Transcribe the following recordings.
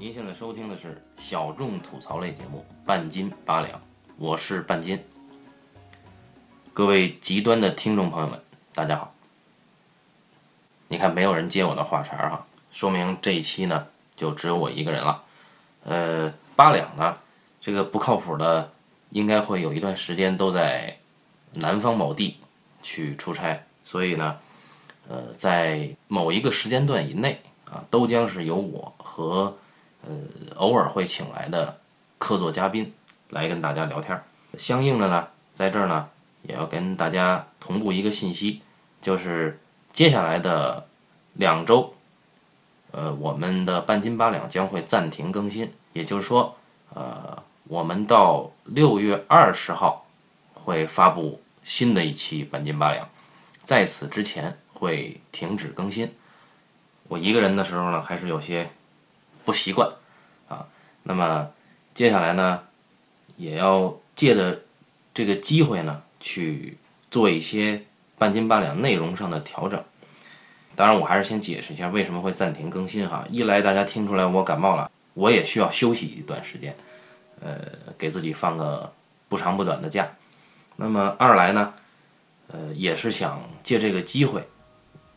您现在收听的是小众吐槽类节目《半斤八两》，我是半斤。各位极端的听众朋友们，大家好。你看，没有人接我的话茬儿哈，说明这一期呢就只有我一个人了。呃，八两呢，这个不靠谱的，应该会有一段时间都在南方某地去出差，所以呢，呃，在某一个时间段以内啊，都将是由我和呃偶尔会请来的客座嘉宾来跟大家聊天。相应的呢，在这儿呢，也要跟大家同步一个信息，就是接下来的两周，呃，我们的半斤八两将会暂停更新，也就是说，呃，我们到六月二十号会发布新的一期半斤八两，在此之前会停止更新。我一个人的时候呢，还是有些不习惯啊。那么接下来呢，也要借着这个机会呢，去做一些半斤八两内容上的调整。当然，我还是先解释一下为什么会暂停更新哈。一来大家听出来我感冒了，我也需要休息一段时间，呃，给自己放个不长不短的假。那么二来呢，呃，也是想借这个机会，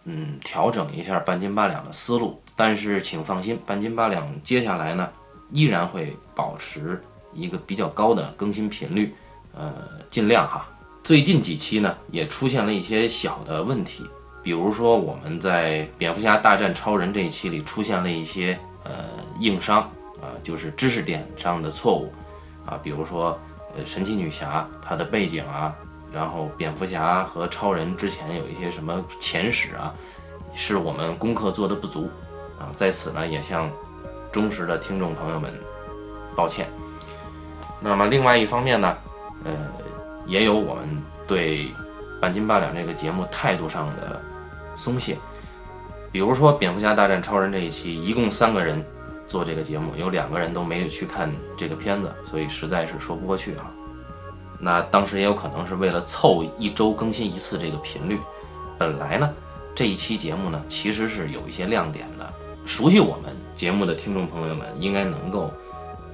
嗯，调整一下半斤八两的思路。但是请放心，半斤八两接下来呢，依然会保持一个比较高的更新频率，呃，尽量哈。最近几期呢，也出现了一些小的问题。比如说，我们在《蝙蝠侠大战超人》这一期里出现了一些呃硬伤啊，就是知识点上的错误啊，比如说呃神奇女侠她的背景啊，然后蝙蝠侠和超人之前有一些什么前史啊，是我们功课做的不足啊，在此呢也向忠实的听众朋友们抱歉。那么另外一方面呢，呃，也有我们对半斤八两这个节目态度上的。松懈，比如说《蝙蝠侠大战超人》这一期，一共三个人做这个节目，有两个人都没有去看这个片子，所以实在是说不过去啊。那当时也有可能是为了凑一周更新一次这个频率。本来呢，这一期节目呢其实是有一些亮点的。熟悉我们节目的听众朋友们应该能够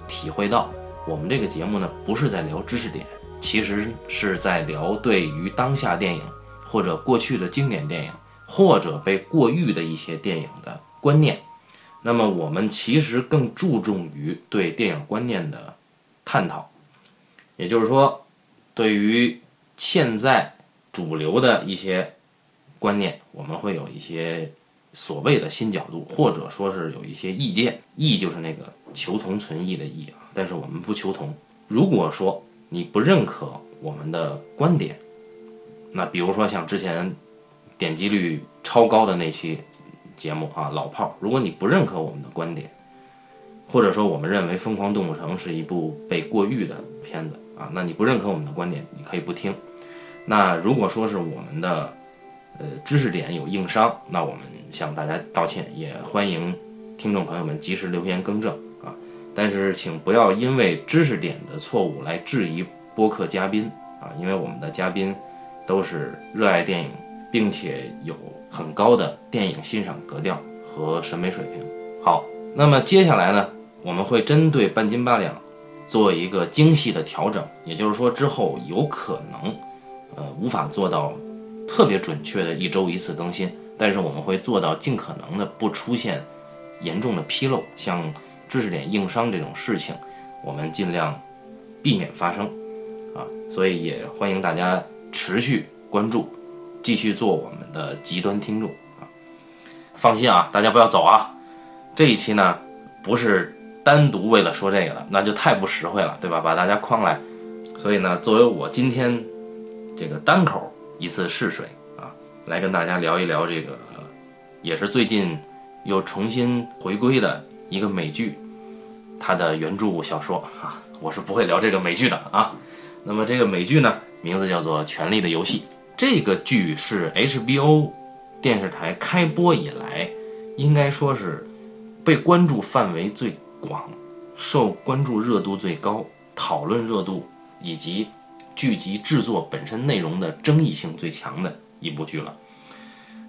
体会到，我们这个节目呢不是在聊知识点，其实是在聊对于当下电影或者过去的经典电影。或者被过誉的一些电影的观念，那么我们其实更注重于对电影观念的探讨，也就是说，对于现在主流的一些观念，我们会有一些所谓的新角度，或者说是有一些意见。意就是那个求同存异的异啊，但是我们不求同。如果说你不认可我们的观点，那比如说像之前。点击率超高的那期节目啊，老炮儿，如果你不认可我们的观点，或者说我们认为《疯狂动物城》是一部被过誉的片子啊，那你不认可我们的观点，你可以不听。那如果说是我们的呃知识点有硬伤，那我们向大家道歉，也欢迎听众朋友们及时留言更正啊。但是请不要因为知识点的错误来质疑播客嘉宾啊，因为我们的嘉宾都是热爱电影。并且有很高的电影欣赏格调和审美水平。好，那么接下来呢，我们会针对半斤八两做一个精细的调整。也就是说，之后有可能，呃，无法做到特别准确的一周一次更新，但是我们会做到尽可能的不出现严重的纰漏，像知识点硬伤这种事情，我们尽量避免发生。啊，所以也欢迎大家持续关注。继续做我们的极端听众啊！放心啊，大家不要走啊！这一期呢，不是单独为了说这个的，那就太不实惠了，对吧？把大家框来。所以呢，作为我今天这个单口一次试水啊，来跟大家聊一聊这个，也是最近又重新回归的一个美剧，它的原著小说啊，我是不会聊这个美剧的啊。那么这个美剧呢，名字叫做《权力的游戏》。这个剧是 HBO 电视台开播以来，应该说是被关注范围最广、受关注热度最高、讨论热度以及剧集制作本身内容的争议性最强的一部剧了。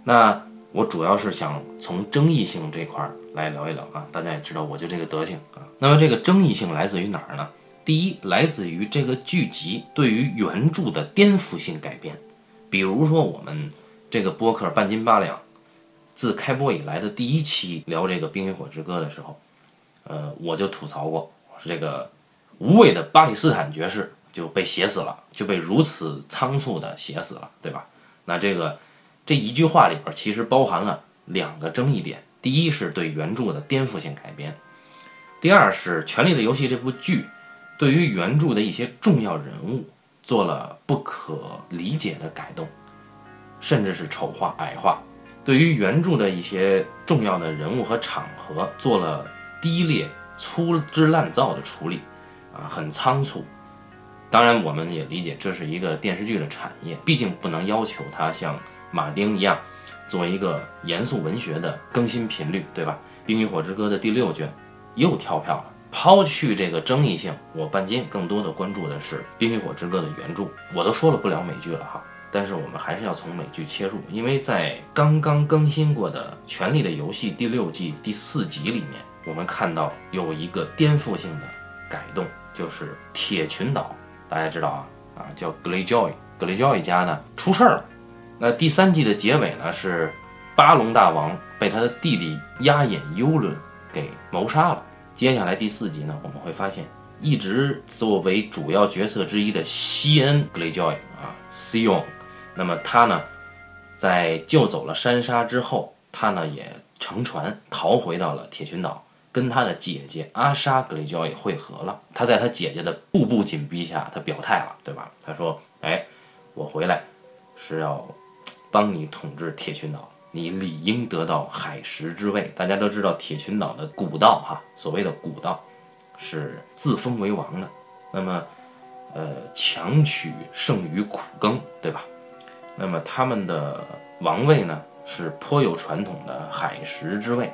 那我主要是想从争议性这块儿来聊一聊啊。大家也知道，我就这个德行啊。那么这个争议性来自于哪儿呢？第一，来自于这个剧集对于原著的颠覆性改编。比如说，我们这个播客半斤八两，自开播以来的第一期聊这个《冰与火之歌》的时候，呃，我就吐槽过，我说这个无畏的巴里斯坦爵士就被写死了，就被如此仓促的写死了，对吧？那这个这一句话里边其实包含了两个争议点：第一是对原著的颠覆性改编；第二是《权力的游戏》这部剧对于原著的一些重要人物。做了不可理解的改动，甚至是丑化、矮化，对于原著的一些重要的人物和场合做了低劣、粗制滥造的处理，啊，很仓促。当然，我们也理解这是一个电视剧的产业，毕竟不能要求它像马丁一样做一个严肃文学的更新频率，对吧？《冰与火之歌》的第六卷又跳票了。抛去这个争议性，我半斤更多的关注的是《冰与火之歌》的原著。我都说了不聊美剧了哈，但是我们还是要从美剧切入，因为在刚刚更新过的《权力的游戏》第六季第四集里面，我们看到有一个颠覆性的改动，就是铁群岛，大家知道啊啊叫 Greyjoy，格雷 Joy 家呢出事儿了。那第三季的结尾呢是巴隆大王被他的弟弟压眼幽伦给谋杀了。接下来第四集呢，我们会发现，一直作为主要角色之一的西恩·格雷 joy 啊，Sion，那么他呢，在救走了珊莎之后，他呢也乘船逃回到了铁群岛，跟他的姐姐阿莎·格雷 joy 会合了。他在他姐姐的步步紧逼下，他表态了，对吧？他说：“哎，我回来是要帮你统治铁群岛。”你理应得到海石之位。大家都知道铁群岛的古道哈，所谓的古道是自封为王的。那么，呃，强取胜于苦耕，对吧？那么他们的王位呢是颇有传统的海石之位。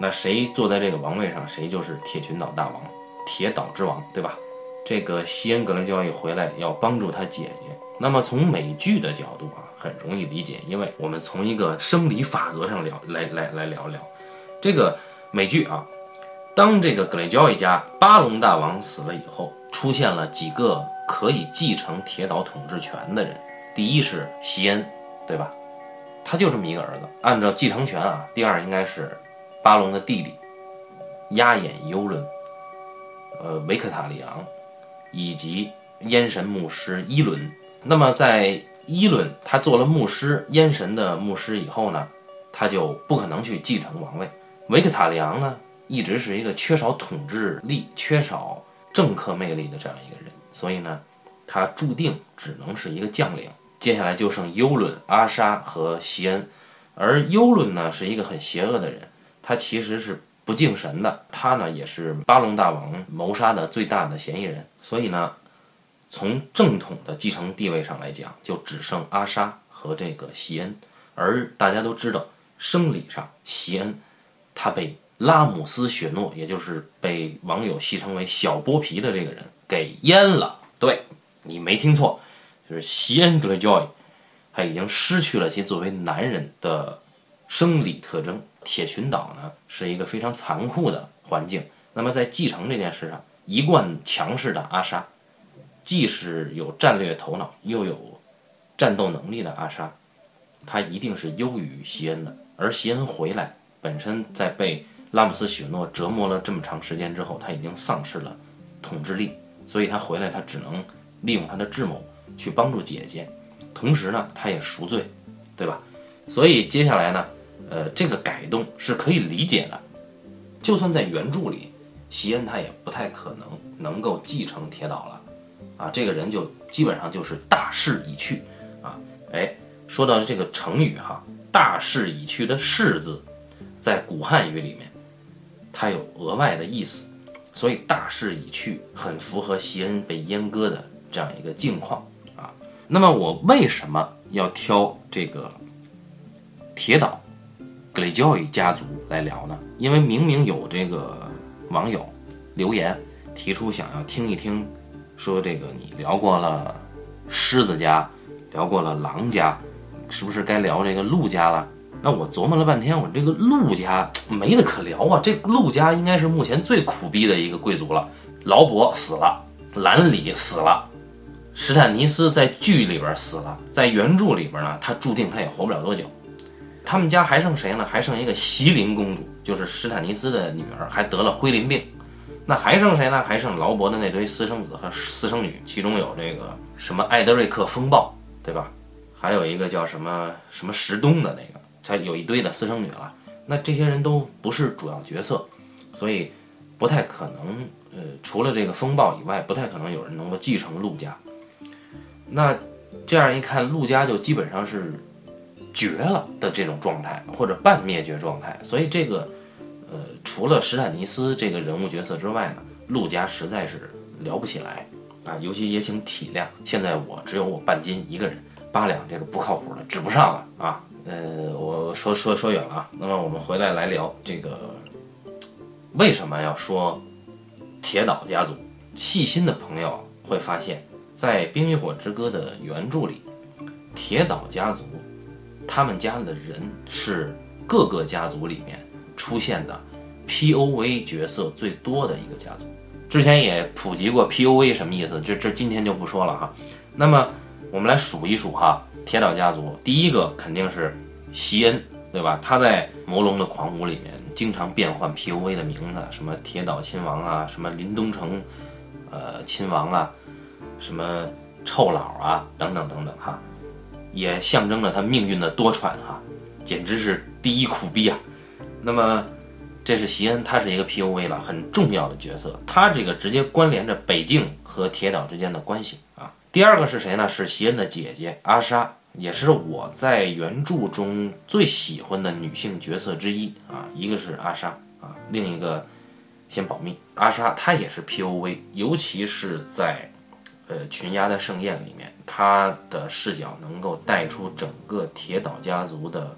那谁坐在这个王位上，谁就是铁群岛大王，铁岛之王，对吧？这个西恩格雷交易回来要帮助他姐姐。那么从美剧的角度啊。很容易理解，因为我们从一个生理法则上聊来来来聊聊这个美剧啊。当这个格雷焦一家巴隆大王死了以后，出现了几个可以继承铁岛统治权的人。第一是席恩，对吧？他就这么一个儿子，按照继承权啊。第二应该是巴隆的弟弟压眼幽伦，呃，维克塔里昂，以及烟神牧师伊伦。那么在伊伦他做了牧师，烟神的牧师以后呢，他就不可能去继承王位。维克塔里昂呢，一直是一个缺少统治力、缺少政客魅力的这样一个人，所以呢，他注定只能是一个将领。接下来就剩幽伦、阿莎和席恩，而幽伦呢是一个很邪恶的人，他其实是不敬神的，他呢也是巴隆大王谋杀的最大的嫌疑人，所以呢。从正统的继承地位上来讲，就只剩阿莎和这个席恩，而大家都知道，生理上席恩他被拉姆斯雪诺，也就是被网友戏称为“小剥皮”的这个人给阉了。对你没听错，就是席恩格雷 joy，他已经失去了其作为男人的生理特征。铁群岛呢是一个非常残酷的环境，那么在继承这件事上，一贯强势的阿莎。既是有战略头脑又有战斗能力的阿莎，他一定是优于席恩的。而席恩回来，本身在被拉姆斯雪诺折磨了这么长时间之后，他已经丧失了统治力，所以他回来，他只能利用他的智谋去帮助姐姐，同时呢，他也赎罪，对吧？所以接下来呢，呃，这个改动是可以理解的。就算在原著里，席恩他也不太可能能够继承铁岛了。啊，这个人就基本上就是大势已去，啊，哎，说到这个成语哈，大势已去的“势”字，在古汉语里面，它有额外的意思，所以大势已去很符合席恩被阉割的这样一个境况啊。那么我为什么要挑这个铁岛格雷焦伊家族来聊呢？因为明明有这个网友留言提出想要听一听。说这个你聊过了狮子家，聊过了狼家，是不是该聊这个鹿家了？那我琢磨了半天，我这个陆家没得可聊啊。这陆家应该是目前最苦逼的一个贵族了。劳勃死了，兰里死了，史坦尼斯在剧里边死了，在原著里边呢，他注定他也活不了多久。他们家还剩谁呢？还剩一个席琳公主，就是史坦尼斯的女儿，还得了灰鳞病。那还剩谁呢？还剩劳勃的那堆私生子和私生女，其中有这个什么艾德瑞克风暴，对吧？还有一个叫什么什么石东的那个。才有一堆的私生女了，那这些人都不是主要角色，所以不太可能。呃，除了这个风暴以外，不太可能有人能够继承陆家。那这样一看，陆家就基本上是绝了的这种状态，或者半灭绝状态。所以这个呃，除了史坦尼斯这个人物角色之外呢，陆家实在是聊不起来啊。尤其也请体谅，现在我只有我半斤一个人，八两这个不靠谱的指不上了啊。呃，我说说说远了啊。那么我们回来来聊这个，为什么要说铁岛家族？细心的朋友会发现，在《冰与火之歌》的原著里，铁岛家族他们家的人是各个家族里面出现的 P.O.V 角色最多的一个家族。之前也普及过 P.O.V 什么意思，这这今天就不说了哈。那么我们来数一数哈。铁岛家族第一个肯定是席恩，对吧？他在《魔龙的狂舞》里面经常变换 P.O.V 的名字，什么铁岛亲王啊，什么林东城，呃，亲王啊，什么臭老啊，等等等等哈，也象征着他命运的多舛哈，简直是第一苦逼啊。那么这是席恩，他是一个 P.O.V 了，很重要的角色，他这个直接关联着北境和铁岛之间的关系啊。第二个是谁呢？是席恩的姐姐阿莎。也是我在原著中最喜欢的女性角色之一啊，一个是阿莎啊，另一个先保密。阿莎她也是 P.O.V，尤其是在呃群鸦的盛宴里面，他的视角能够带出整个铁岛家族的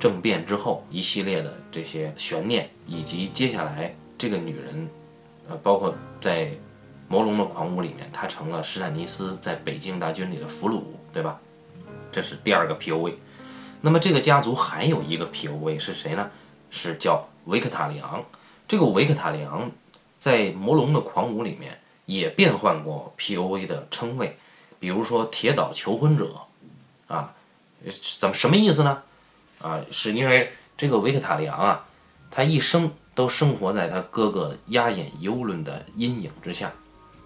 政变之后一系列的这些悬念，以及接下来这个女人，呃，包括在魔龙的狂舞里面，她成了史坦尼斯在北京大军里的俘虏，对吧？这是第二个 P.O.V，那么这个家族还有一个 P.O.V 是谁呢？是叫维克塔里昂。这个维克塔里昂在《魔龙的狂舞》里面也变换过 POA 的称谓，比如说铁岛求婚者，啊，怎么什么意思呢？啊，是因为这个维克塔里昂啊，他一生都生活在他哥哥压眼幽伦的阴影之下。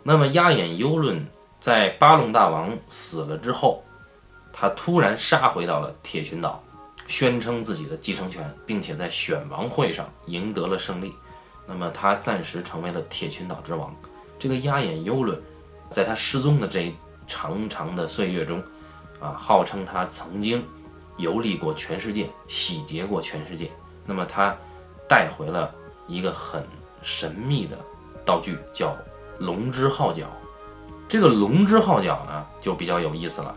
那么压眼幽伦在巴隆大王死了之后。他突然杀回到了铁群岛，宣称自己的继承权，并且在选王会上赢得了胜利。那么他暂时成为了铁群岛之王。这个压眼幽伦，在他失踪的这长长的岁月中，啊，号称他曾经游历过全世界，洗劫过全世界。那么他带回了一个很神秘的道具，叫龙之号角。这个龙之号角呢，就比较有意思了。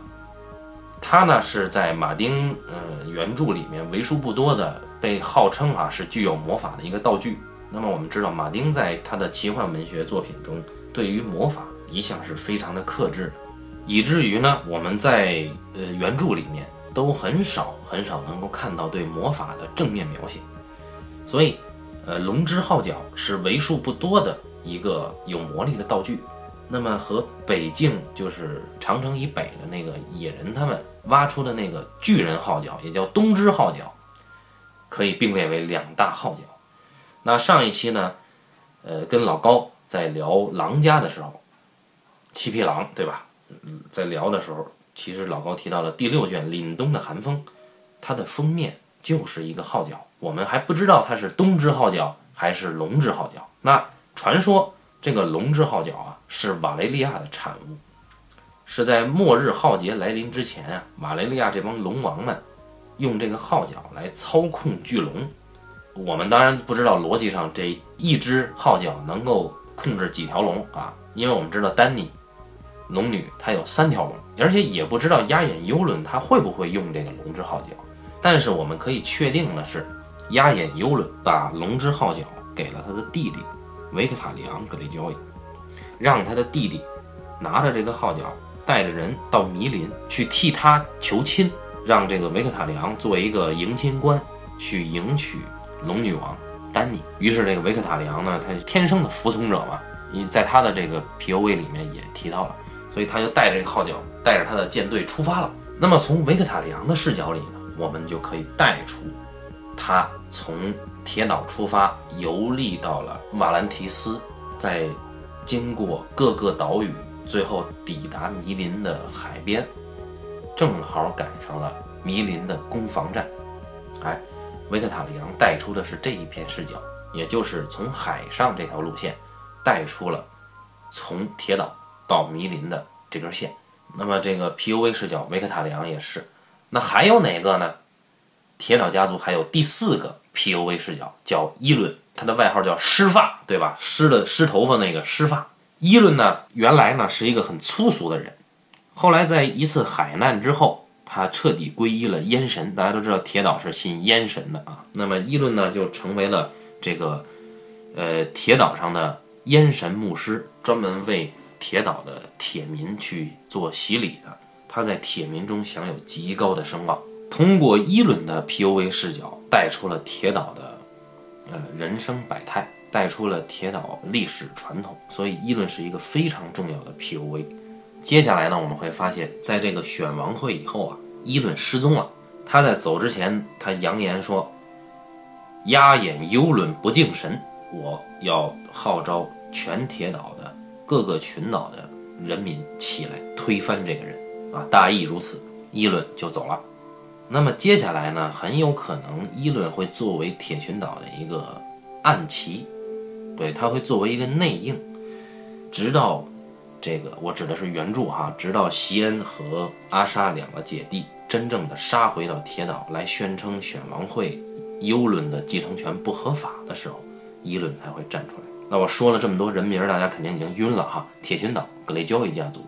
它呢是在马丁呃原著里面为数不多的被号称啊是具有魔法的一个道具。那么我们知道，马丁在他的奇幻文学作品中对于魔法一向是非常的克制的，以至于呢我们在呃原著里面都很少很少能够看到对魔法的正面描写。所以，呃，龙之号角是为数不多的一个有魔力的道具。那么和北境就是长城以北的那个野人他们挖出的那个巨人号角，也叫东之号角，可以并列为两大号角。那上一期呢，呃，跟老高在聊狼家的时候，七匹狼对吧？嗯，在聊的时候，其实老高提到了第六卷《凛冬的寒风》，它的封面就是一个号角，我们还不知道它是东之号角还是龙之号角。那传说。这个龙之号角啊，是瓦雷利亚的产物，是在末日浩劫来临之前啊，瓦雷利亚这帮龙王们用这个号角来操控巨龙。我们当然不知道逻辑上这一只号角能够控制几条龙啊，因为我们知道丹尼龙女她有三条龙，而且也不知道压眼幽伦他会不会用这个龙之号角。但是我们可以确定的是，压眼幽伦把龙之号角给了他的弟弟。维克塔里昂·格雷焦伊让他的弟弟拿着这个号角，带着人到迷林去替他求亲，让这个维克塔利昂作为一个迎亲官去迎娶龙女王丹妮。于是这个维克塔利昂呢，他天生的服从者嘛，你在他的这个 P.O.V 里面也提到了，所以他就带着这个号角，带着他的舰队出发了。那么从维克塔利昂的视角里呢，我们就可以带出他从铁岛出发，游历到了瓦兰提斯，在经过各个岛屿，最后抵达迷林的海边，正好赶上了迷林的攻防战。哎，维克塔里昂带出的是这一片视角，也就是从海上这条路线带出了从铁岛到迷林的这根线。那么这个 P.O.V 视角，维克塔里昂也是。那还有哪个呢？铁岛家族还有第四个 P.O.V 视角，叫伊伦，他的外号叫湿发，对吧？湿的湿头发那个湿发。伊伦呢，原来呢是一个很粗俗的人，后来在一次海难之后，他彻底皈依了烟神。大家都知道铁岛是信烟神的啊。那么伊伦呢，就成为了这个呃铁岛上的烟神牧师，专门为铁岛的铁民去做洗礼的。他在铁民中享有极高的声望。通过伊伦的 P.O.V 视角，带出了铁岛的呃人生百态，带出了铁岛历史传统。所以伊伦是一个非常重要的 P.O.V。接下来呢，我们会发现，在这个选王会以后啊，伊伦失踪了。他在走之前，他扬言说：“压眼幽伦不敬神，我要号召全铁岛的各个群岛的人民起来推翻这个人。”啊，大意如此，伊伦就走了。那么接下来呢，很有可能伊伦会作为铁群岛的一个暗棋，对他会作为一个内应，直到这个我指的是原著哈，直到席恩和阿莎两个姐弟真正的杀回到铁岛来宣称选王会尤伦的继承权不合法的时候，伊伦才会站出来。那我说了这么多人名，大家肯定已经晕了哈。铁群岛格雷交易家族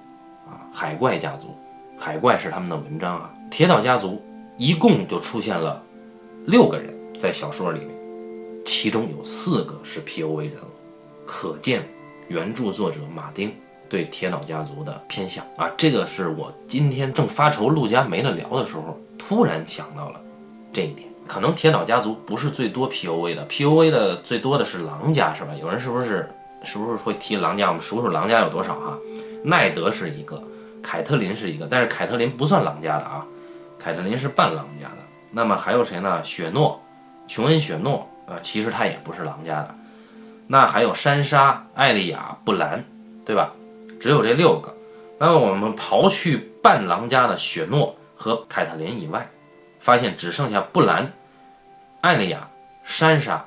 啊，海怪家族，海怪是他们的文章啊，铁岛家族。一共就出现了六个人在小说里面，其中有四个是 P.O.V 人物，可见原著作者马丁对铁岛家族的偏向啊。这个是我今天正发愁陆家没得聊的时候，突然想到了这一点。可能铁岛家族不是最多 P.O.V 的，P.O.V 的最多的是狼家，是吧？有人是不是是不是会提狼家？我们数数狼家有多少哈？奈德是一个，凯特琳是一个，但是凯特琳不算狼家的啊。凯特琳是半狼家的，那么还有谁呢？雪诺，琼恩·雪诺，呃，其实他也不是狼家的。那还有珊莎、艾丽亚、布兰，对吧？只有这六个。那么我们刨去半狼家的雪诺和凯特琳以外，发现只剩下布兰、艾丽亚、珊莎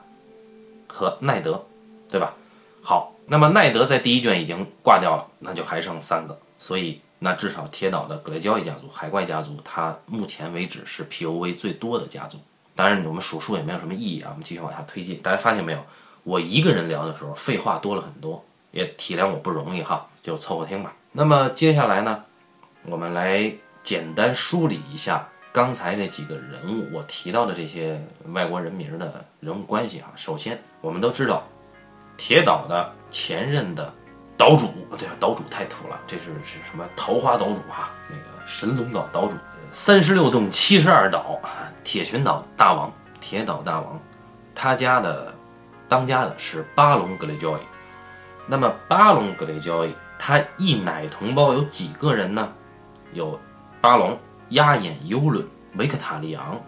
和奈德，对吧？好，那么奈德在第一卷已经挂掉了，那就还剩三个，所以。那至少铁岛的格雷交易家族、海怪家族，它目前为止是 P.O.V 最多的家族。当然，我们数数也没有什么意义啊。我们继续往下推进。大家发现没有？我一个人聊的时候，废话多了很多，也体谅我不容易哈，就凑合听吧。那么接下来呢，我们来简单梳理一下刚才这几个人物我提到的这些外国人名的人物关系啊。首先，我们都知道铁岛的前任的。岛主，对啊，岛主太土了，这是是什么桃花岛主啊？那个神龙岛岛主，三十六洞七十二岛，铁群岛大王，铁岛大王，他家的当家的是巴隆格雷焦伊。那么巴隆格雷交易，他一奶同胞有几个人呢？有巴隆、鸭眼尤伦、维克塔利昂、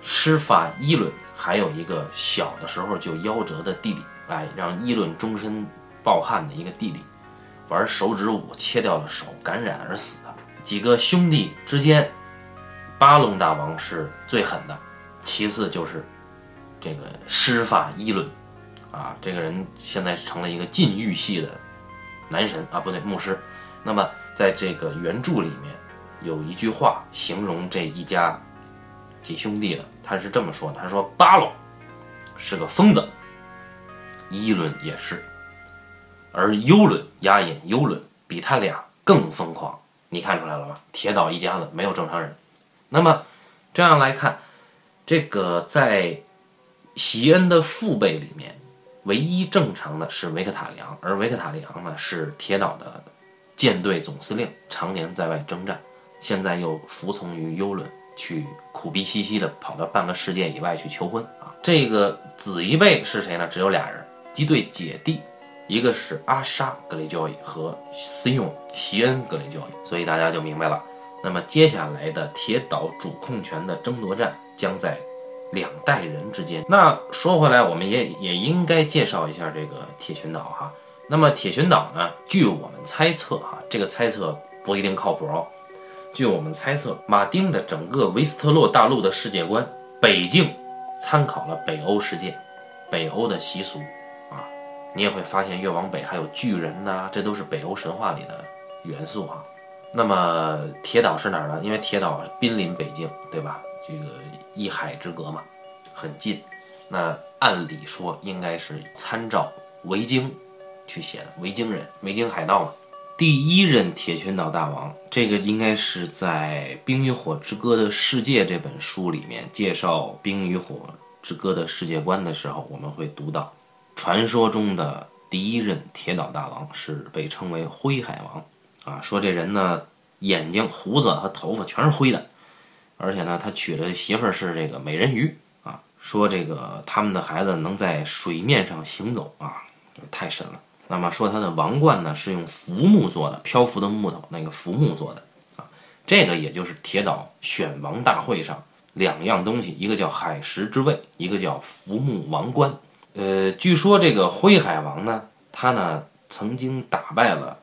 施法伊伦，还有一个小的时候就夭折的弟弟，哎，让伊伦终身抱憾的一个弟弟。玩手指舞切掉了手，感染而死的几个兄弟之间，巴隆大王是最狠的，其次就是这个施法伊伦，啊，这个人现在成了一个禁欲系的男神啊，不对，牧师。那么在这个原著里面有一句话形容这一家几兄弟的，他是这么说的：他说巴隆是个疯子，伊伦也是。而幽伦压眼幽伦比他俩更疯狂，你看出来了吧？铁岛一家子没有正常人。那么这样来看，这个在席恩的父辈里面，唯一正常的是维克塔利昂，而维克塔利昂呢是铁岛的舰队总司令，常年在外征战，现在又服从于幽伦，去苦逼兮兮的跑到半个世界以外去求婚啊。这个子一辈是谁呢？只有俩人，几对姐弟，一个是阿莎格雷焦伊和斯用席恩格雷焦伊。所以大家就明白了。那么接下来的铁岛主控权的争夺战将在两代人之间。那说回来，我们也也应该介绍一下这个铁群岛哈。那么铁群岛呢？据我们猜测哈，这个猜测不一定靠谱哦。据我们猜测，马丁的整个维斯特洛大陆的世界观，北境参考了北欧世界，北欧的习俗啊。你也会发现越往北还有巨人呐，这都是北欧神话里的元素哈。那么铁岛是哪儿呢？因为铁岛濒临北境，对吧？这个一海之隔嘛，很近。那按理说应该是参照维京去写的，维京人，维京海盗嘛。第一任铁群岛大王，这个应该是在《冰与火之歌的世界》这本书里面介绍《冰与火之歌的世界观的时候，我们会读到，传说中的第一任铁岛大王是被称为灰海王。啊，说这人呢，眼睛、胡子和头发全是灰的，而且呢，他娶的媳妇儿是这个美人鱼啊。说这个他们的孩子能在水面上行走啊，太神了。那么说他的王冠呢，是用浮木做的，漂浮的木头那个浮木做的啊。这个也就是铁岛选王大会上两样东西，一个叫海石之位，一个叫浮木王冠。呃，据说这个灰海王呢，他呢曾经打败了。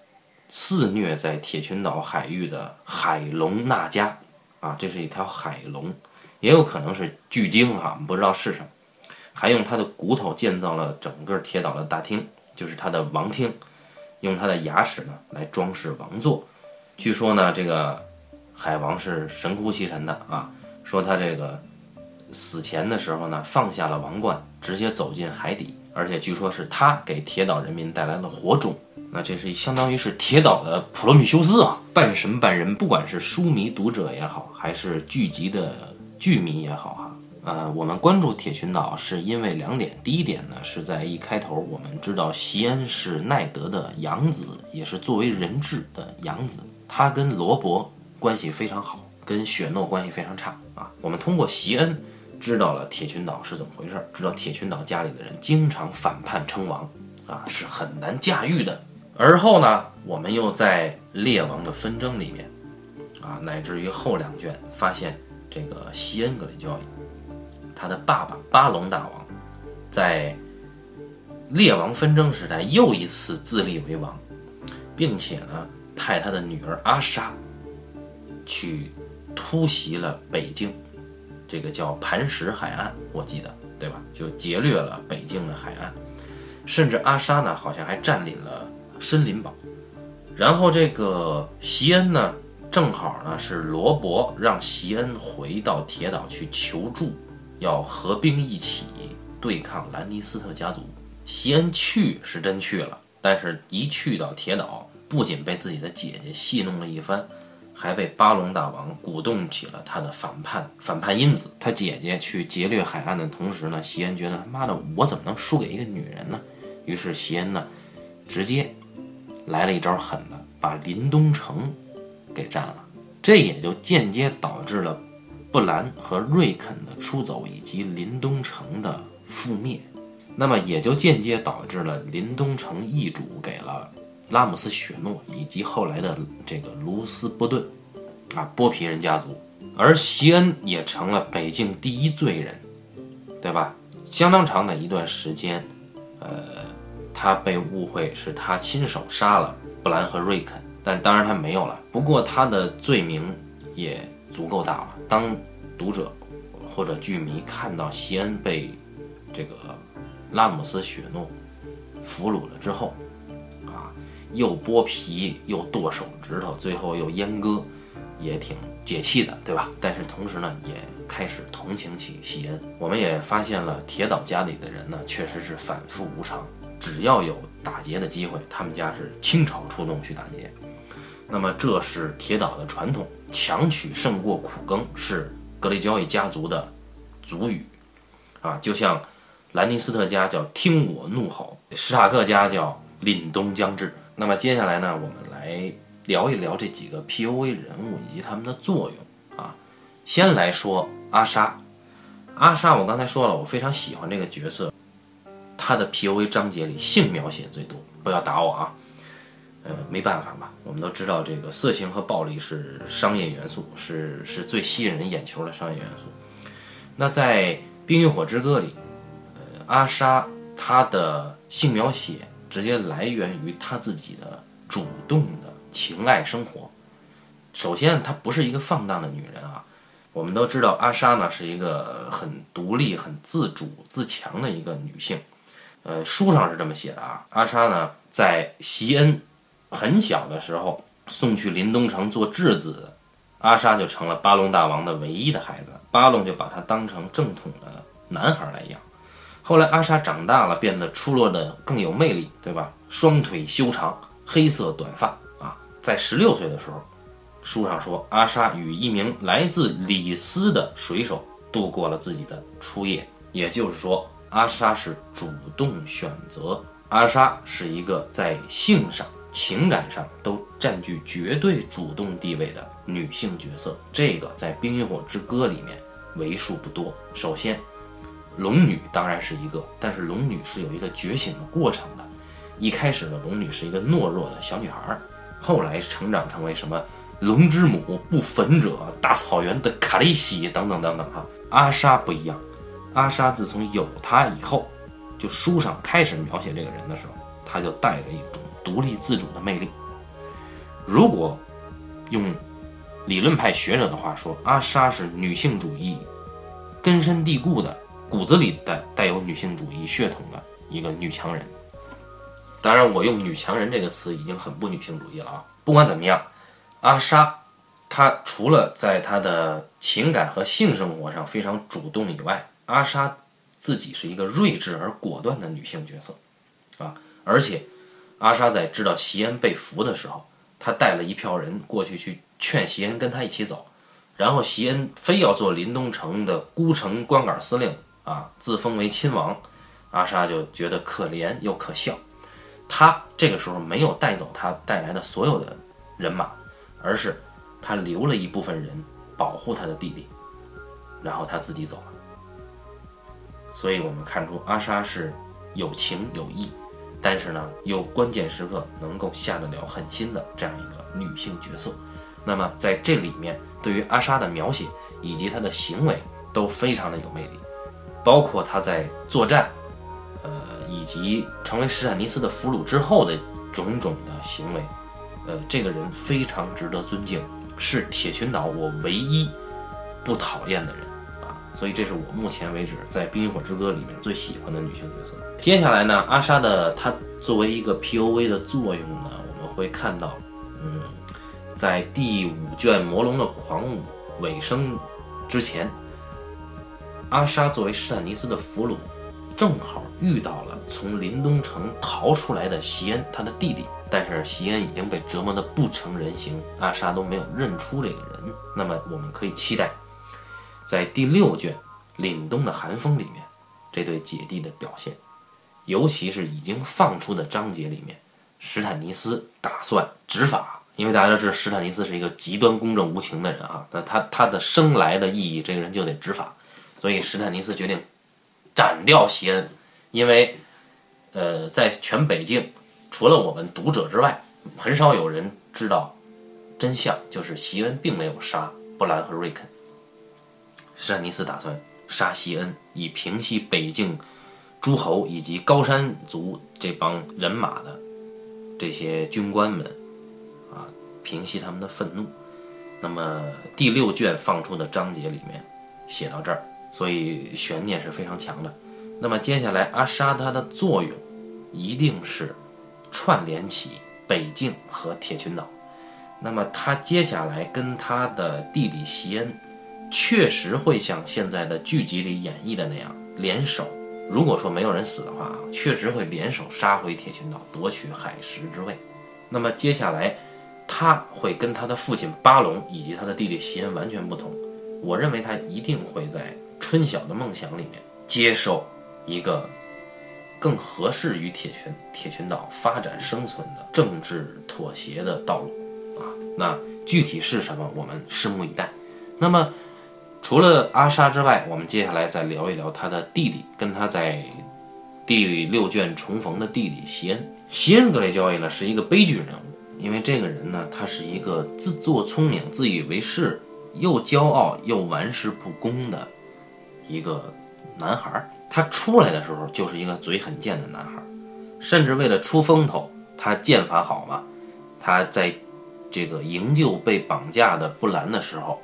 肆虐在铁群岛海域的海龙纳加，啊，这是一条海龙，也有可能是巨鲸哈，不知道是什么。还用它的骨头建造了整个铁岛的大厅，就是它的王厅，用它的牙齿呢来装饰王座。据说呢，这个海王是神乎其神的啊，说他这个死前的时候呢，放下了王冠，直接走进海底，而且据说是他给铁岛人民带来了火种。那这是相当于是铁岛的普罗米修斯啊，半神半人。不管是书迷读者也好，还是剧集的剧迷也好哈，呃，我们关注铁群岛是因为两点。第一点呢，是在一开头我们知道席恩是奈德的养子，也是作为人质的养子，他跟罗伯关系非常好，跟雪诺关系非常差啊。我们通过席恩知道了铁群岛是怎么回事，知道铁群岛家里的人经常反叛称王啊，是很难驾驭的。而后呢，我们又在列王的纷争里面，啊，乃至于后两卷发现，这个西恩格雷交易，他的爸爸巴隆大王，在列王纷争时代又一次自立为王，并且呢，派他的女儿阿莎去突袭了北境，这个叫磐石海岸，我记得对吧？就劫掠了北境的海岸，甚至阿莎呢，好像还占领了。森林堡，然后这个席恩呢，正好呢是罗伯让席恩回到铁岛去求助，要合兵一起对抗兰尼斯特家族。席恩去是真去了，但是一去到铁岛，不仅被自己的姐姐戏弄了一番，还被巴隆大王鼓动起了他的反叛反叛因子。他姐姐去劫掠海岸的同时呢，席恩觉得他妈的我怎么能输给一个女人呢？于是席恩呢，直接。来了一招狠的，把林东城给占了，这也就间接导致了布兰和瑞肯的出走以及林东城的覆灭，那么也就间接导致了林东城易主给了拉姆斯雪诺以及后来的这个卢斯波顿，啊，剥皮人家族，而席恩也成了北境第一罪人，对吧？相当长的一段时间，呃。他被误会是他亲手杀了布兰和瑞肯，但当然他没有了。不过他的罪名也足够大了。当读者或者剧迷看到席恩被这个拉姆斯雪诺俘虏了之后，啊，又剥皮又剁手指头，最后又阉割，也挺解气的，对吧？但是同时呢，也开始同情起席恩。我们也发现了铁岛家里的人呢，确实是反复无常。只要有打劫的机会，他们家是倾巢出动去打劫。那么这是铁岛的传统，强取胜过苦耕是格雷交易家族的族语啊。就像兰尼斯特家叫听我怒吼，史塔克家叫凛冬将至。那么接下来呢，我们来聊一聊这几个 P O A 人物以及他们的作用啊。先来说阿莎，阿莎，我刚才说了，我非常喜欢这个角色，他的 PUA 章节里性描写最多，不要打我啊。呃，没办法吧，我们都知道这个色情和暴力是商业元素，是是最吸引人眼球的商业元素。那在《冰与火之歌》里，呃，阿莎她的性描写直接来源于她自己的主动的情爱生活。首先，她不是一个放荡的女人啊。我们都知道，阿莎呢是一个很独立、很自主、自强的一个女性。呃，书上是这么写的啊。阿莎呢，在席恩。很小的时候送去林东城做质子，阿莎就成了巴隆大王的唯一的孩子，巴隆就把他当成正统的男孩来养。后来阿莎长大了，变得出落的更有魅力，对吧？双腿修长，黑色短发啊。在十六岁的时候，书上说阿莎与一名来自里斯的水手度过了自己的初夜，也就是说，阿莎是主动选择。阿莎是一个在性上。情感上都占据绝对主动地位的女性角色，这个在《冰与火之歌》里面为数不多。首先，龙女当然是一个，但是龙女是有一个觉醒的过程的。一开始的龙女是一个懦弱的小女孩，后来成长成为什么龙之母、不焚者、大草原的卡利西等等等等。哈，阿莎不一样，阿莎自从有他以后，就书上开始描写这个人的时候，她就带着一种。独立自主的魅力。如果用理论派学者的话说，阿莎是女性主义根深蒂固的骨子里带带有女性主义血统的一个女强人。当然，我用“女强人”这个词已经很不女性主义了啊。不管怎么样，阿莎她除了在她的情感和性生活上非常主动以外，阿莎自己是一个睿智而果断的女性角色啊，而且。阿莎在知道席恩被俘的时候，她带了一票人过去去劝席恩跟他一起走，然后席恩非要做林东城的孤城官杆司令啊，自封为亲王，阿莎就觉得可怜又可笑。他这个时候没有带走他带来的所有的人马，而是他留了一部分人保护他的弟弟，然后他自己走了。所以我们看出阿莎是有情有义。但是呢，又关键时刻能够下得了狠心的这样一个女性角色，那么在这里面，对于阿莎的描写以及她的行为都非常的有魅力，包括她在作战，呃，以及成为史坦尼斯的俘虏之后的种种的行为，呃，这个人非常值得尊敬，是铁群岛我唯一不讨厌的人。所以这是我目前为止在《冰与火之歌》里面最喜欢的女性角色。接下来呢，阿莎的她作为一个 POV 的作用呢，我们会看到，嗯，在第五卷《魔龙的狂舞》尾声之前，阿莎作为史坦尼斯的俘虏，正好遇到了从林东城逃出来的席恩，他的弟弟。但是席恩已经被折磨得不成人形，阿莎都没有认出这个人。那么我们可以期待。在第六卷《凛冬的寒风》里面，这对姐弟的表现，尤其是已经放出的章节里面，史坦尼斯打算执法，因为大家都知道史坦尼斯是一个极端公正无情的人啊，那他他的生来的意义，这个人就得执法，所以史坦尼斯决定斩掉席恩，因为，呃，在全北境，除了我们读者之外，很少有人知道真相，就是席恩并没有杀布兰和瑞肯。史坦尼斯打算杀西恩，以平息北境诸侯以及高山族这帮人马的这些军官们，啊，平息他们的愤怒。那么第六卷放出的章节里面写到这儿，所以悬念是非常强的。那么接下来阿莎她的作用一定是串联起北境和铁群岛。那么他接下来跟他的弟弟席恩。确实会像现在的剧集里演绎的那样联手。如果说没有人死的话啊，确实会联手杀回铁群岛，夺取海石之位。那么接下来，他会跟他的父亲巴龙以及他的弟弟席恩完全不同。我认为他一定会在春晓的梦想里面接受一个更合适于铁群铁群岛发展生存的政治妥协的道路啊。那具体是什么，我们拭目以待。那么。除了阿莎之外，我们接下来再聊一聊他的弟弟，跟他在第六卷重逢的弟弟席恩。席恩格雷交易呢是一个悲剧人物，因为这个人呢，他是一个自作聪明、自以为是、又骄傲又玩世不恭的一个男孩。他出来的时候就是一个嘴很贱的男孩，甚至为了出风头，他剑法好嘛，他在这个营救被绑架的布兰的时候。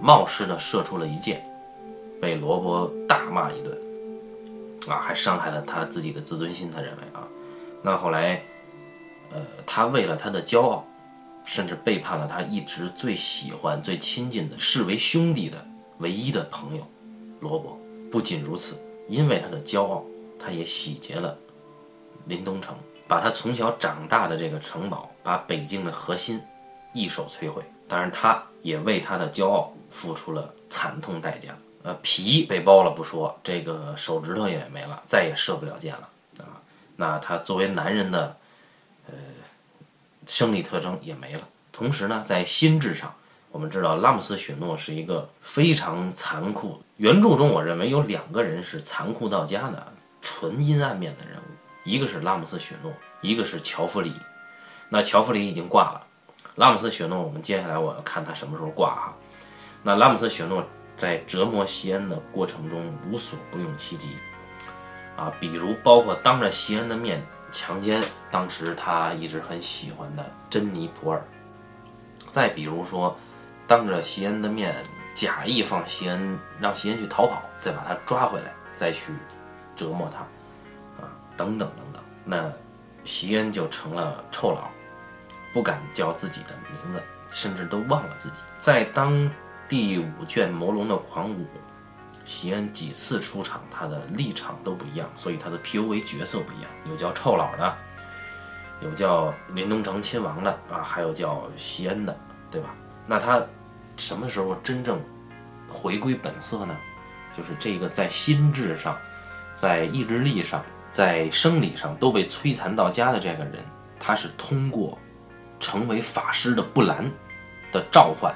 冒失的射出了一箭，被罗伯大骂一顿，啊，还伤害了他自己的自尊心。他认为啊，那后来，呃，他为了他的骄傲，甚至背叛了他一直最喜欢、最亲近的、视为兄弟的唯一的朋友罗伯。不仅如此，因为他的骄傲，他也洗劫了林东城，把他从小长大的这个城堡，把北京的核心一手摧毁。当然，他也为他的骄傲付出了惨痛代价。呃，皮被剥了不说，这个手指头也没了，再也射不了箭了啊。那他作为男人的，呃，生理特征也没了。同时呢，在心智上，我们知道拉姆斯雪诺是一个非常残酷。原著中，我认为有两个人是残酷到家的纯阴暗面的人物，一个是拉姆斯雪诺，一个是乔弗里。那乔弗里已经挂了。拉姆斯雪诺，我们接下来我要看他什么时候挂哈。那拉姆斯雪诺在折磨西恩的过程中无所不用其极啊，比如包括当着西恩的面强奸当时他一直很喜欢的珍妮普尔，再比如说当着西恩的面假意放西恩让西恩去逃跑，再把他抓回来，再去折磨他啊，等等等等，那西恩就成了臭佬。不敢叫自己的名字，甚至都忘了自己。在当第五卷《魔龙的狂舞》，席恩几次出场，他的立场都不一样，所以他的 POV 角色不一样。有叫臭老的，有叫林东城亲王的啊，还有叫席恩的，对吧？那他什么时候真正回归本色呢？就是这个在心智上、在意志力上、在生理上都被摧残到家的这个人，他是通过。成为法师的布兰的召唤，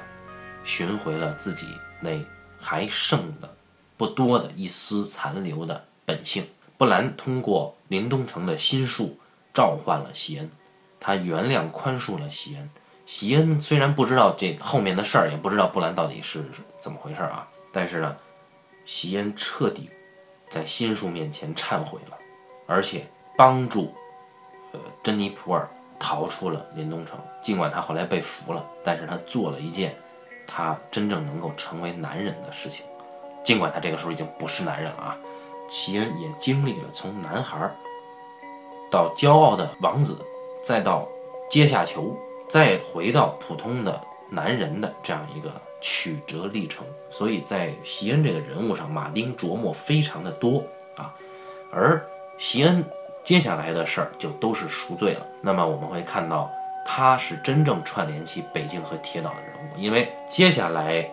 寻回了自己那还剩的不多的一丝残留的本性。布兰通过林东城的心术召唤了席恩，他原谅宽恕了席恩。席恩虽然不知道这后面的事儿，也不知道布兰到底是怎么回事啊，但是呢，席恩彻底在心术面前忏悔了，而且帮助呃珍妮普尔。逃出了林东城，尽管他后来被俘了，但是他做了一件他真正能够成为男人的事情。尽管他这个时候已经不是男人了啊，席恩也经历了从男孩到骄傲的王子，再到阶下囚，再回到普通的男人的这样一个曲折历程。所以在席恩这个人物上，马丁琢磨非常的多啊，而席恩。接下来的事儿就都是赎罪了。那么我们会看到，他是真正串联起北京和铁岛的人物。因为接下来，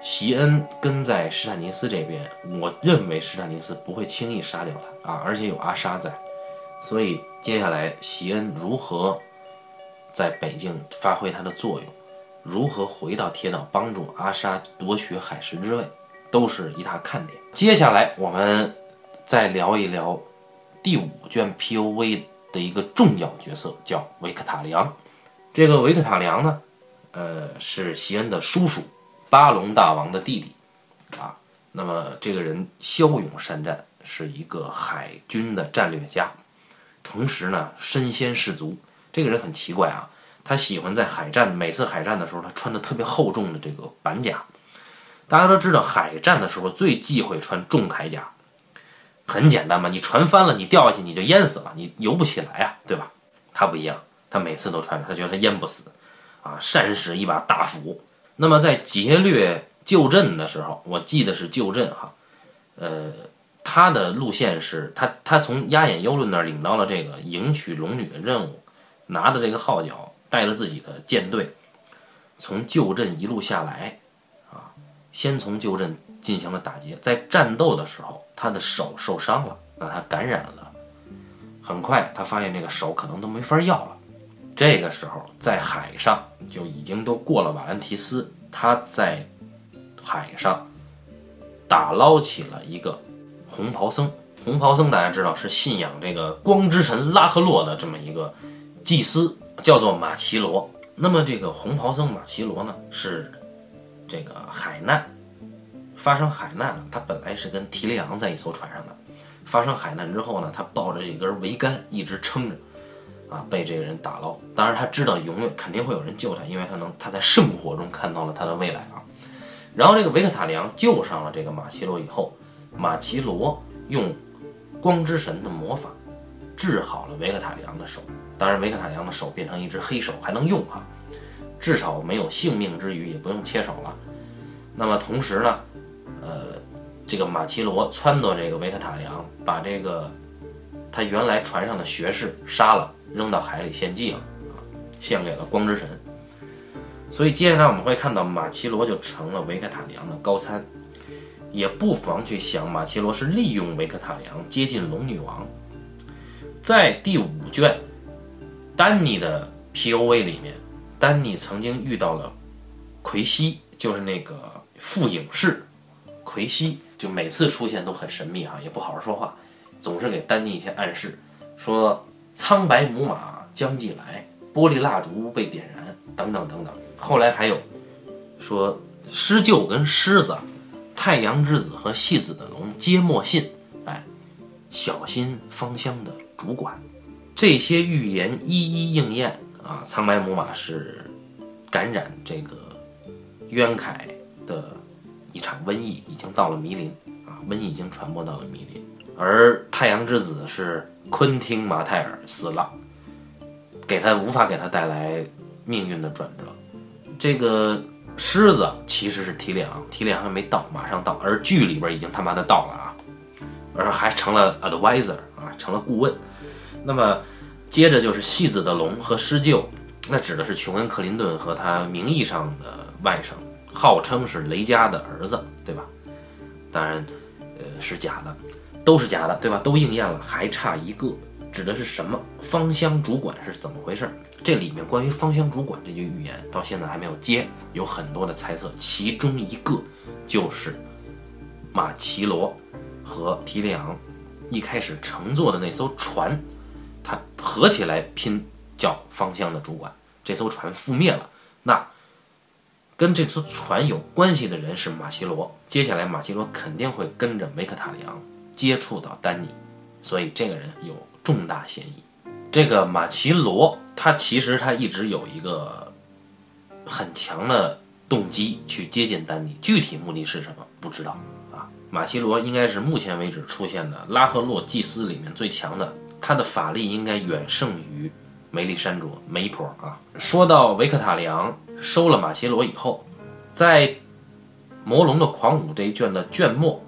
席恩跟在施坦尼斯这边，我认为施坦尼斯不会轻易杀掉他啊，而且有阿莎在，所以接下来席恩如何在北京发挥他的作用，如何回到铁岛帮助阿莎夺取海神之位，都是一大看点。接下来我们再聊一聊。第五卷 P.O.V 的一个重要角色叫维克塔良，这个维克塔良呢，呃，是席恩的叔叔，巴隆大王的弟弟，啊，那么这个人骁勇善战，是一个海军的战略家，同时呢身先士卒。这个人很奇怪啊，他喜欢在海战，每次海战的时候，他穿的特别厚重的这个板甲。大家都知道，海战的时候最忌讳穿重铠甲。很简单嘛，你船翻了，你掉下去你就淹死了，你游不起来啊，对吧？他不一样，他每次都穿着，他觉得他淹不死，啊，善使一把大斧。那么在劫掠旧镇的时候，我记得是旧镇哈，呃，他的路线是他他从压眼幽论那儿领到了这个迎娶龙女的任务，拿着这个号角，带着自己的舰队，从旧镇一路下来，啊，先从旧镇。进行了打劫，在战斗的时候，他的手受伤了，那他感染了。很快，他发现这个手可能都没法要了。这个时候，在海上就已经都过了瓦兰提斯，他在海上打捞起了一个红袍僧。红袍僧大家知道是信仰这个光之神拉赫洛的这么一个祭司，叫做马奇罗。那么这个红袍僧马奇罗呢，是这个海难发生海难了。他本来是跟提利昂在一艘船上的，发生海难之后呢，他抱着一根桅杆一直撑着，啊，被这个人打捞。当然他知道永远肯定会有人救他，因为他能他在圣火中看到了他的未来啊。然后这个维克塔里昂救上了这个马奇罗以后，马奇罗用光之神的魔法治好了维克塔里昂的手。当然，维克塔里昂的手变成一只黑手还能用啊，至少没有性命之余，也不用切手了。那么同时呢，呃，这个马奇罗撺掇这个维克塔里昂把这个他原来船上的学士杀了，扔到海里献祭了，献给了光之神。所以接下来我们会看到马奇罗就成了维克塔里昂的高参，也不妨去想马奇罗是利用维克塔里昂接近龙女王，在第五卷。丹尼的 P.O.V 里面，丹尼曾经遇到了奎西，就是那个副影士奎西，就每次出现都很神秘哈，也不好好说话，总是给丹尼一些暗示，说苍白母马将即来，玻璃蜡烛被点燃，等等等等。后来还有说狮鹫跟狮子，太阳之子和戏子的龙皆莫信，哎，小心芳香的主管。这些预言一一应验啊！苍白母马是感染这个渊凯的一场瘟疫，已经到了弥林啊，瘟疫已经传播到了弥林。而太阳之子是昆汀马泰尔死了，给他无法给他带来命运的转折。这个狮子其实是提里昂，提里昂还没到，马上到，而剧里边已经他妈的到了啊，而还成了 advisor 啊，成了顾问。那么，接着就是戏子的龙和狮鹫，那指的是琼恩·克林顿和他名义上的外甥，号称是雷家的儿子，对吧？当然，呃，是假的，都是假的，对吧？都应验了，还差一个，指的是什么？芳香主管是怎么回事？这里面关于芳香主管这句预言到现在还没有接，有很多的猜测，其中一个就是马奇罗和提利昂一开始乘坐的那艘船。他合起来拼叫芳香的主管，这艘船覆灭了。那跟这艘船有关系的人是马奇罗，接下来马奇罗肯定会跟着维克塔里昂接触到丹尼，所以这个人有重大嫌疑。这个马奇罗他其实他一直有一个很强的动机去接近丹尼，具体目的是什么不知道啊。马奇罗应该是目前为止出现的拉赫洛祭司里面最强的。他的法力应该远胜于梅丽珊卓梅婆啊。说到维克塔里昂收了马奇罗以后，在魔龙的狂舞这一卷的卷末，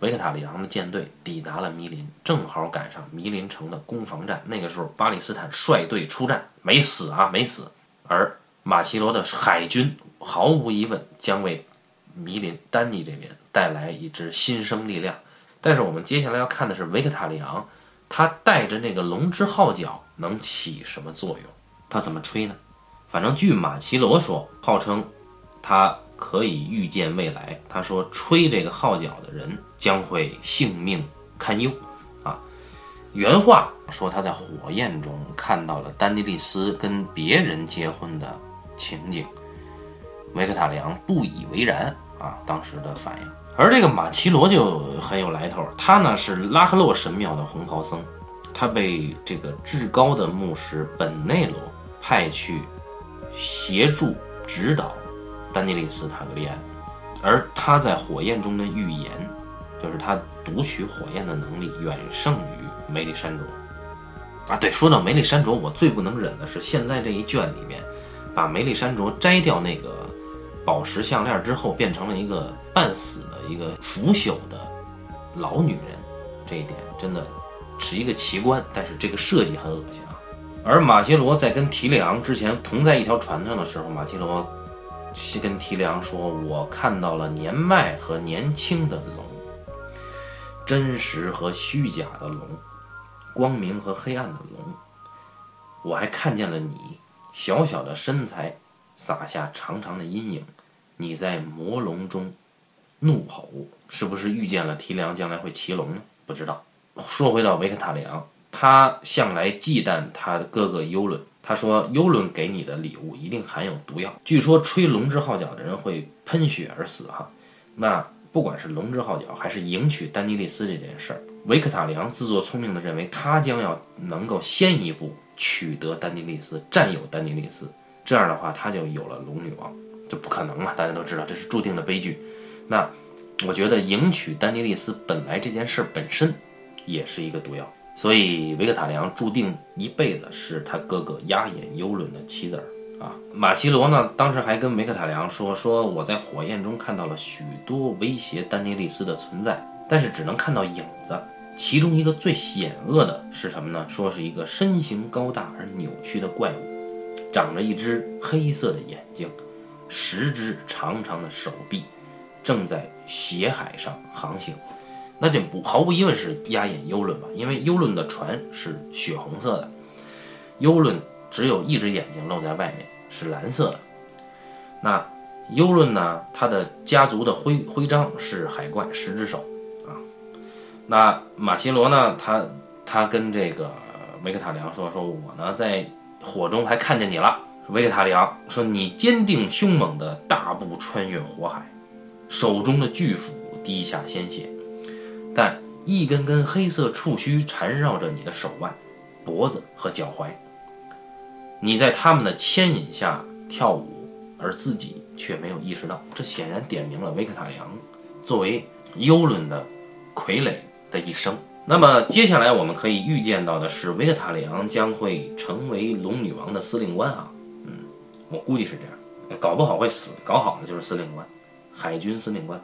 维克塔里昂的舰队抵达了迷林，正好赶上迷林城的攻防战。那个时候，巴里斯坦率队出战，没死啊，没死。而马奇罗的海军毫无疑问将为弥林丹尼这边带来一支新生力量。但是我们接下来要看的是维克塔里昂。他带着那个龙之号角能起什么作用？他怎么吹呢？反正据马奇罗说，号称他可以预见未来。他说，吹这个号角的人将会性命堪忧。啊，原话说他在火焰中看到了丹尼利斯跟别人结婚的情景。维克塔里昂不以为然啊，当时的反应。而这个马奇罗就很有来头，他呢是拉赫洛神庙的红袍僧，他被这个至高的牧师本内罗派去协助指导丹尼利斯塔格利安，而他在火焰中的预言，就是他读取火焰的能力远胜于梅丽珊卓。啊，对，说到梅丽珊卓，我最不能忍的是现在这一卷里面，把梅丽珊卓摘掉那个宝石项链之后，变成了一个半死的。一个腐朽的老女人，这一点真的是一个奇观，但是这个设计很恶心啊。而马奇罗在跟提里昂之前同在一条船上的时候，马奇罗是跟提里昂说：“我看到了年迈和年轻的龙，真实和虚假的龙，光明和黑暗的龙。我还看见了你，小小的身材洒下长长的阴影，你在魔龙中。”怒吼，是不是遇见了提里昂将来会骑龙呢？不知道。说回到维克塔里昂，他向来忌惮他的哥哥幽伦。他说：“幽伦给你的礼物一定含有毒药，据说吹龙之号角的人会喷血而死。”哈，那不管是龙之号角还是迎娶丹尼利斯这件事儿，维克塔良自作聪明地认为他将要能够先一步取得丹尼利斯，占有丹尼利斯，这样的话他就有了龙女王，这不可能嘛？大家都知道这是注定的悲剧。那我觉得迎娶丹尼利斯本来这件事本身也是一个毒药。所以维克塔良注定一辈子是他哥哥压眼幽伦的棋子儿啊。马奇罗呢，当时还跟维克塔良说：“说我在火焰中看到了许多威胁丹尼利斯的存在，但是只能看到影子。其中一个最险恶的是什么呢？说是一个身形高大而扭曲的怪物，长着一只黑色的眼睛，十只长长的手臂，正在血海上航行。”那就不毫无疑问是压眼幽论吧？因为幽论的船是血红色的，幽论只有一只眼睛露在外面，是蓝色的。那幽论呢？他的家族的徽徽章是海怪十只手啊。那马奇罗呢？他他跟这个维克塔里昂说：“说我呢在火中还看见你了。”维克塔里昂说：“你坚定凶猛的大步穿越火海，手中的巨斧滴下鲜血。”但一根根黑色触须缠绕着你的手腕、脖子和脚踝，你在他们的牵引下跳舞，而自己却没有意识到。这显然点明了维克塔扬作为幽伦的傀儡的一生。那么接下来我们可以预见到的是，维克塔里昂将会成为龙女王的司令官啊，嗯，我估计是这样，搞不好会死，搞好了就是司令官，海军司令官。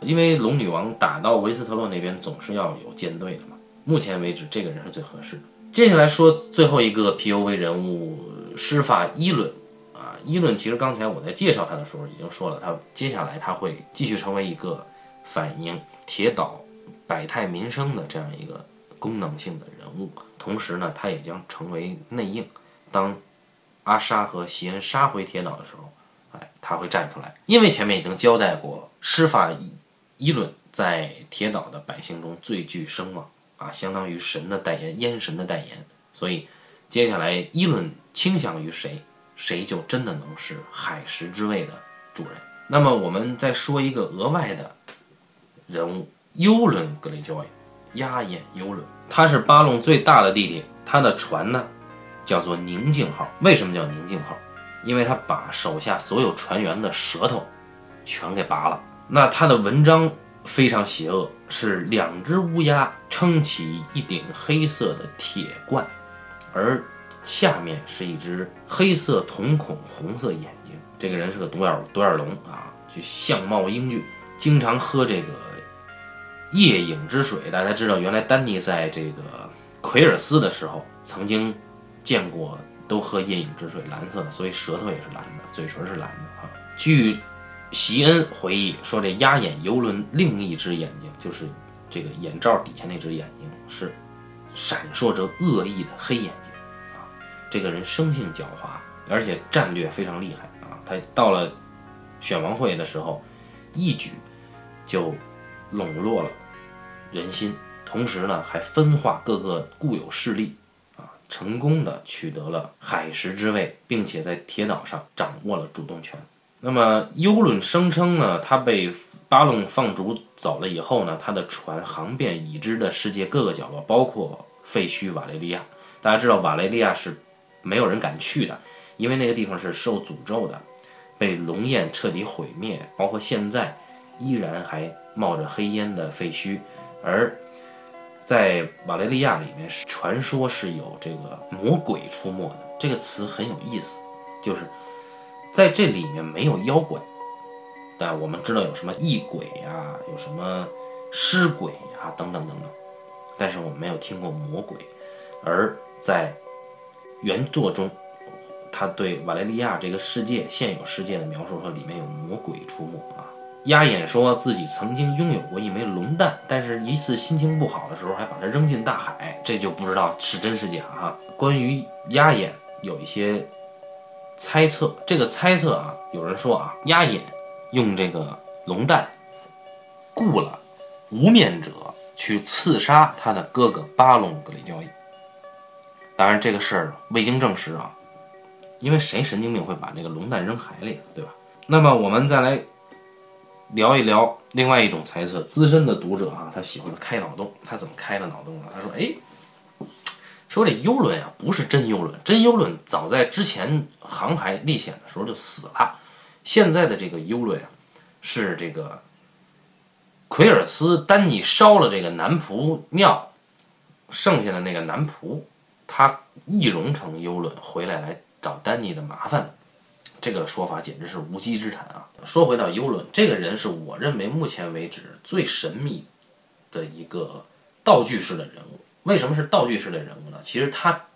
因为龙女王打到维斯特洛那边总是要有舰队的嘛，目前为止这个人是最合适的。接下来说最后一个 POV 人物施法伊伦啊，伊伦其实刚才我在介绍他的时候已经说了，他接下来他会继续成为一个反映铁岛百态民生的这样一个功能性的人物，同时呢，他也将成为内应。当阿沙和席恩杀回铁岛的时候，哎，他会站出来，因为前面已经交代过施法伊。伦在铁岛的百姓中最具声望啊，相当于神的代言，燕神的代言。所以，接下来伊伦倾向于谁，谁就真的能是海石之位的主人。那么，我们再说一个额外的人物——幽伦格雷焦压眼幽伦，他是巴隆最大的弟弟，他的船呢叫做宁静号。为什么叫宁静号？因为他把手下所有船员的舌头全给拔了。那他的文章非常邪恶，是两只乌鸦撑起一顶黑色的铁罐，而下面是一只黑色瞳孔、红色眼睛。这个人是个独眼独眼龙啊，就相貌英俊，经常喝这个夜影之水。大家知道，原来丹尼在这个奎尔斯的时候曾经见过，都喝夜影之水，蓝色的，所以舌头也是蓝的，嘴唇是蓝的啊。据席恩回忆说：“这压眼游轮另一只眼睛，就是这个眼罩底下那只眼睛，是闪烁着恶意的黑眼睛啊！这个人生性狡猾，而且战略非常厉害啊！他到了选王会的时候，一举就笼络了人心，同时呢，还分化各个固有势力啊，成功的取得了海石之位，并且在铁岛上掌握了主动权。”那么，幽伦声称呢，他被巴隆放逐走了以后呢，他的船航遍已知的世界各个角落，包括废墟瓦雷利亚。大家知道，瓦雷利亚是没有人敢去的，因为那个地方是受诅咒的，被龙焰彻底毁灭。包括现在依然还冒着黑烟的废墟，而在瓦雷利亚里面，传说是有这个魔鬼出没的。这个词很有意思，就是。在这里面没有妖怪，但我们知道有什么异鬼呀，有什么尸鬼呀，等等等等。但是我们没有听过魔鬼。而在原作中，他对瓦雷利亚这个世界现有世界的描述说，里面有魔鬼出没啊。鸭眼说自己曾经拥有过一枚龙蛋，但是一次心情不好的时候，还把它扔进大海，这就不知道是真是假哈。关于鸭眼，有一些。猜测这个猜测啊，有人说啊，压眼用这个龙蛋雇了无面者去刺杀他的哥哥巴隆格里交易。当然，这个事儿未经证实啊，因为谁神经病会把这个龙蛋扔海里，对吧？那么我们再来聊一聊另外一种猜测。资深的读者啊，他喜欢开脑洞，他怎么开的脑洞呢？他说：“哎，说这幽轮啊，不是真幽轮，真幽轮早在之前航海历险的时候就死了。现在的这个幽轮啊，是这个奎尔斯丹尼烧了这个男仆庙，剩下的那个男仆，他易容成幽轮回来来找丹尼的麻烦的。”这个说法简直是无稽之谈啊！说回到幽轮，这个人是我认为目前为止最神秘的一个道具式的人物。为什么是道具式的人物呢？其实他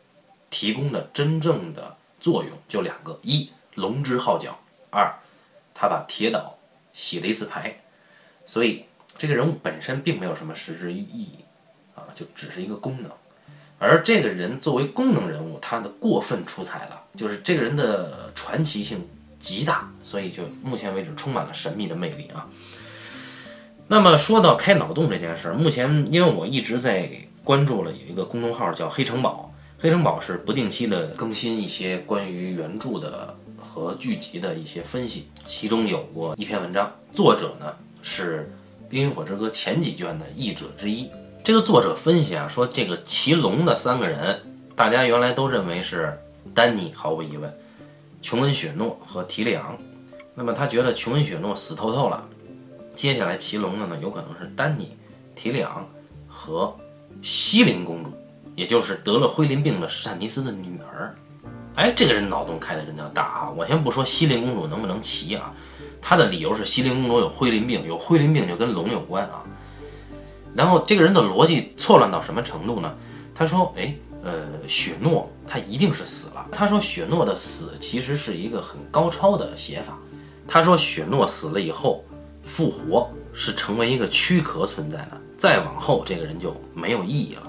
提供的真正的作用就两个：一，龙之号角；二，他把铁岛洗了一次牌。所以这个人物本身并没有什么实质意义啊，就只是一个功能。而这个人作为功能人物，他的过分出彩了，就是这个人的传奇性极大，所以就目前为止充满了神秘的魅力啊。那么说到开脑洞这件事儿，目前因为我一直在关注了有一个公众号叫黑城堡，黑城堡是不定期的更新一些关于原著的和剧集的一些分析，其中有过一篇文章，作者呢是《冰与火之歌》前几卷的译者之一。这个作者分析啊，说这个骑龙的三个人，大家原来都认为是丹尼，毫无疑问，琼恩·雪诺和提里昂。那么他觉得琼恩·雪诺死透透了，接下来骑龙的呢，有可能是丹尼、提里昂和西林公主，也就是得了灰鳞病的史坦尼斯的女儿。哎，这个人脑洞开的真叫大啊！我先不说西林公主能不能骑啊，他的理由是西林公主有灰鳞病，有灰鳞病就跟龙有关啊。然后这个人的逻辑错乱到什么程度呢？他说：“哎，呃，雪诺他一定是死了。”他说雪诺的死其实是一个很高超的写法。他说雪诺死了以后复活是成为一个躯壳存在的，再往后这个人就没有意义了，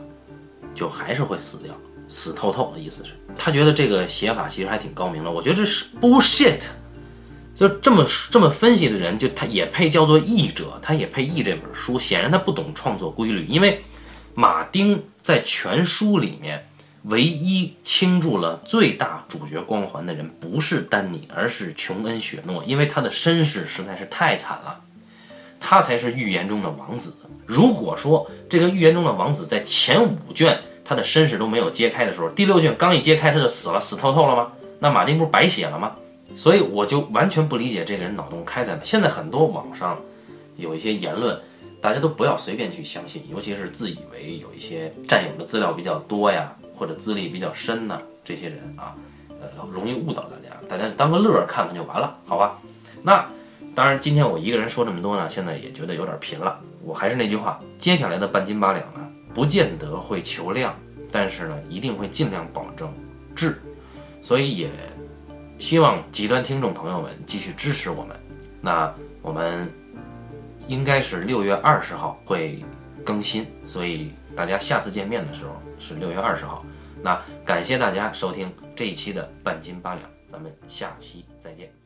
就还是会死掉，死透透的意思是。他觉得这个写法其实还挺高明的。我觉得这是 bullshit。就这么这么分析的人，就他也配叫做译者，他也配译这本书。显然他不懂创作规律，因为马丁在全书里面唯一倾注了最大主角光环的人不是丹尼，而是琼恩·雪诺，因为他的身世实在是太惨了，他才是预言中的王子。如果说这个预言中的王子在前五卷他的身世都没有揭开的时候，第六卷刚一揭开他就死了，死透透了吗？那马丁不是白写了吗？所以我就完全不理解这个人脑洞开在哪。现在很多网上有一些言论，大家都不要随便去相信，尤其是自以为有一些占有的资料比较多呀，或者资历比较深的这些人啊，呃，容易误导大家。大家当个乐儿看看就完了，好吧？那当然，今天我一个人说这么多呢，现在也觉得有点贫了。我还是那句话，接下来的半斤八两呢，不见得会求量，但是呢，一定会尽量保证质。所以也。希望极端听众朋友们继续支持我们。那我们应该是六月二十号会更新，所以大家下次见面的时候是六月二十号。那感谢大家收听这一期的半斤八两，咱们下期再见。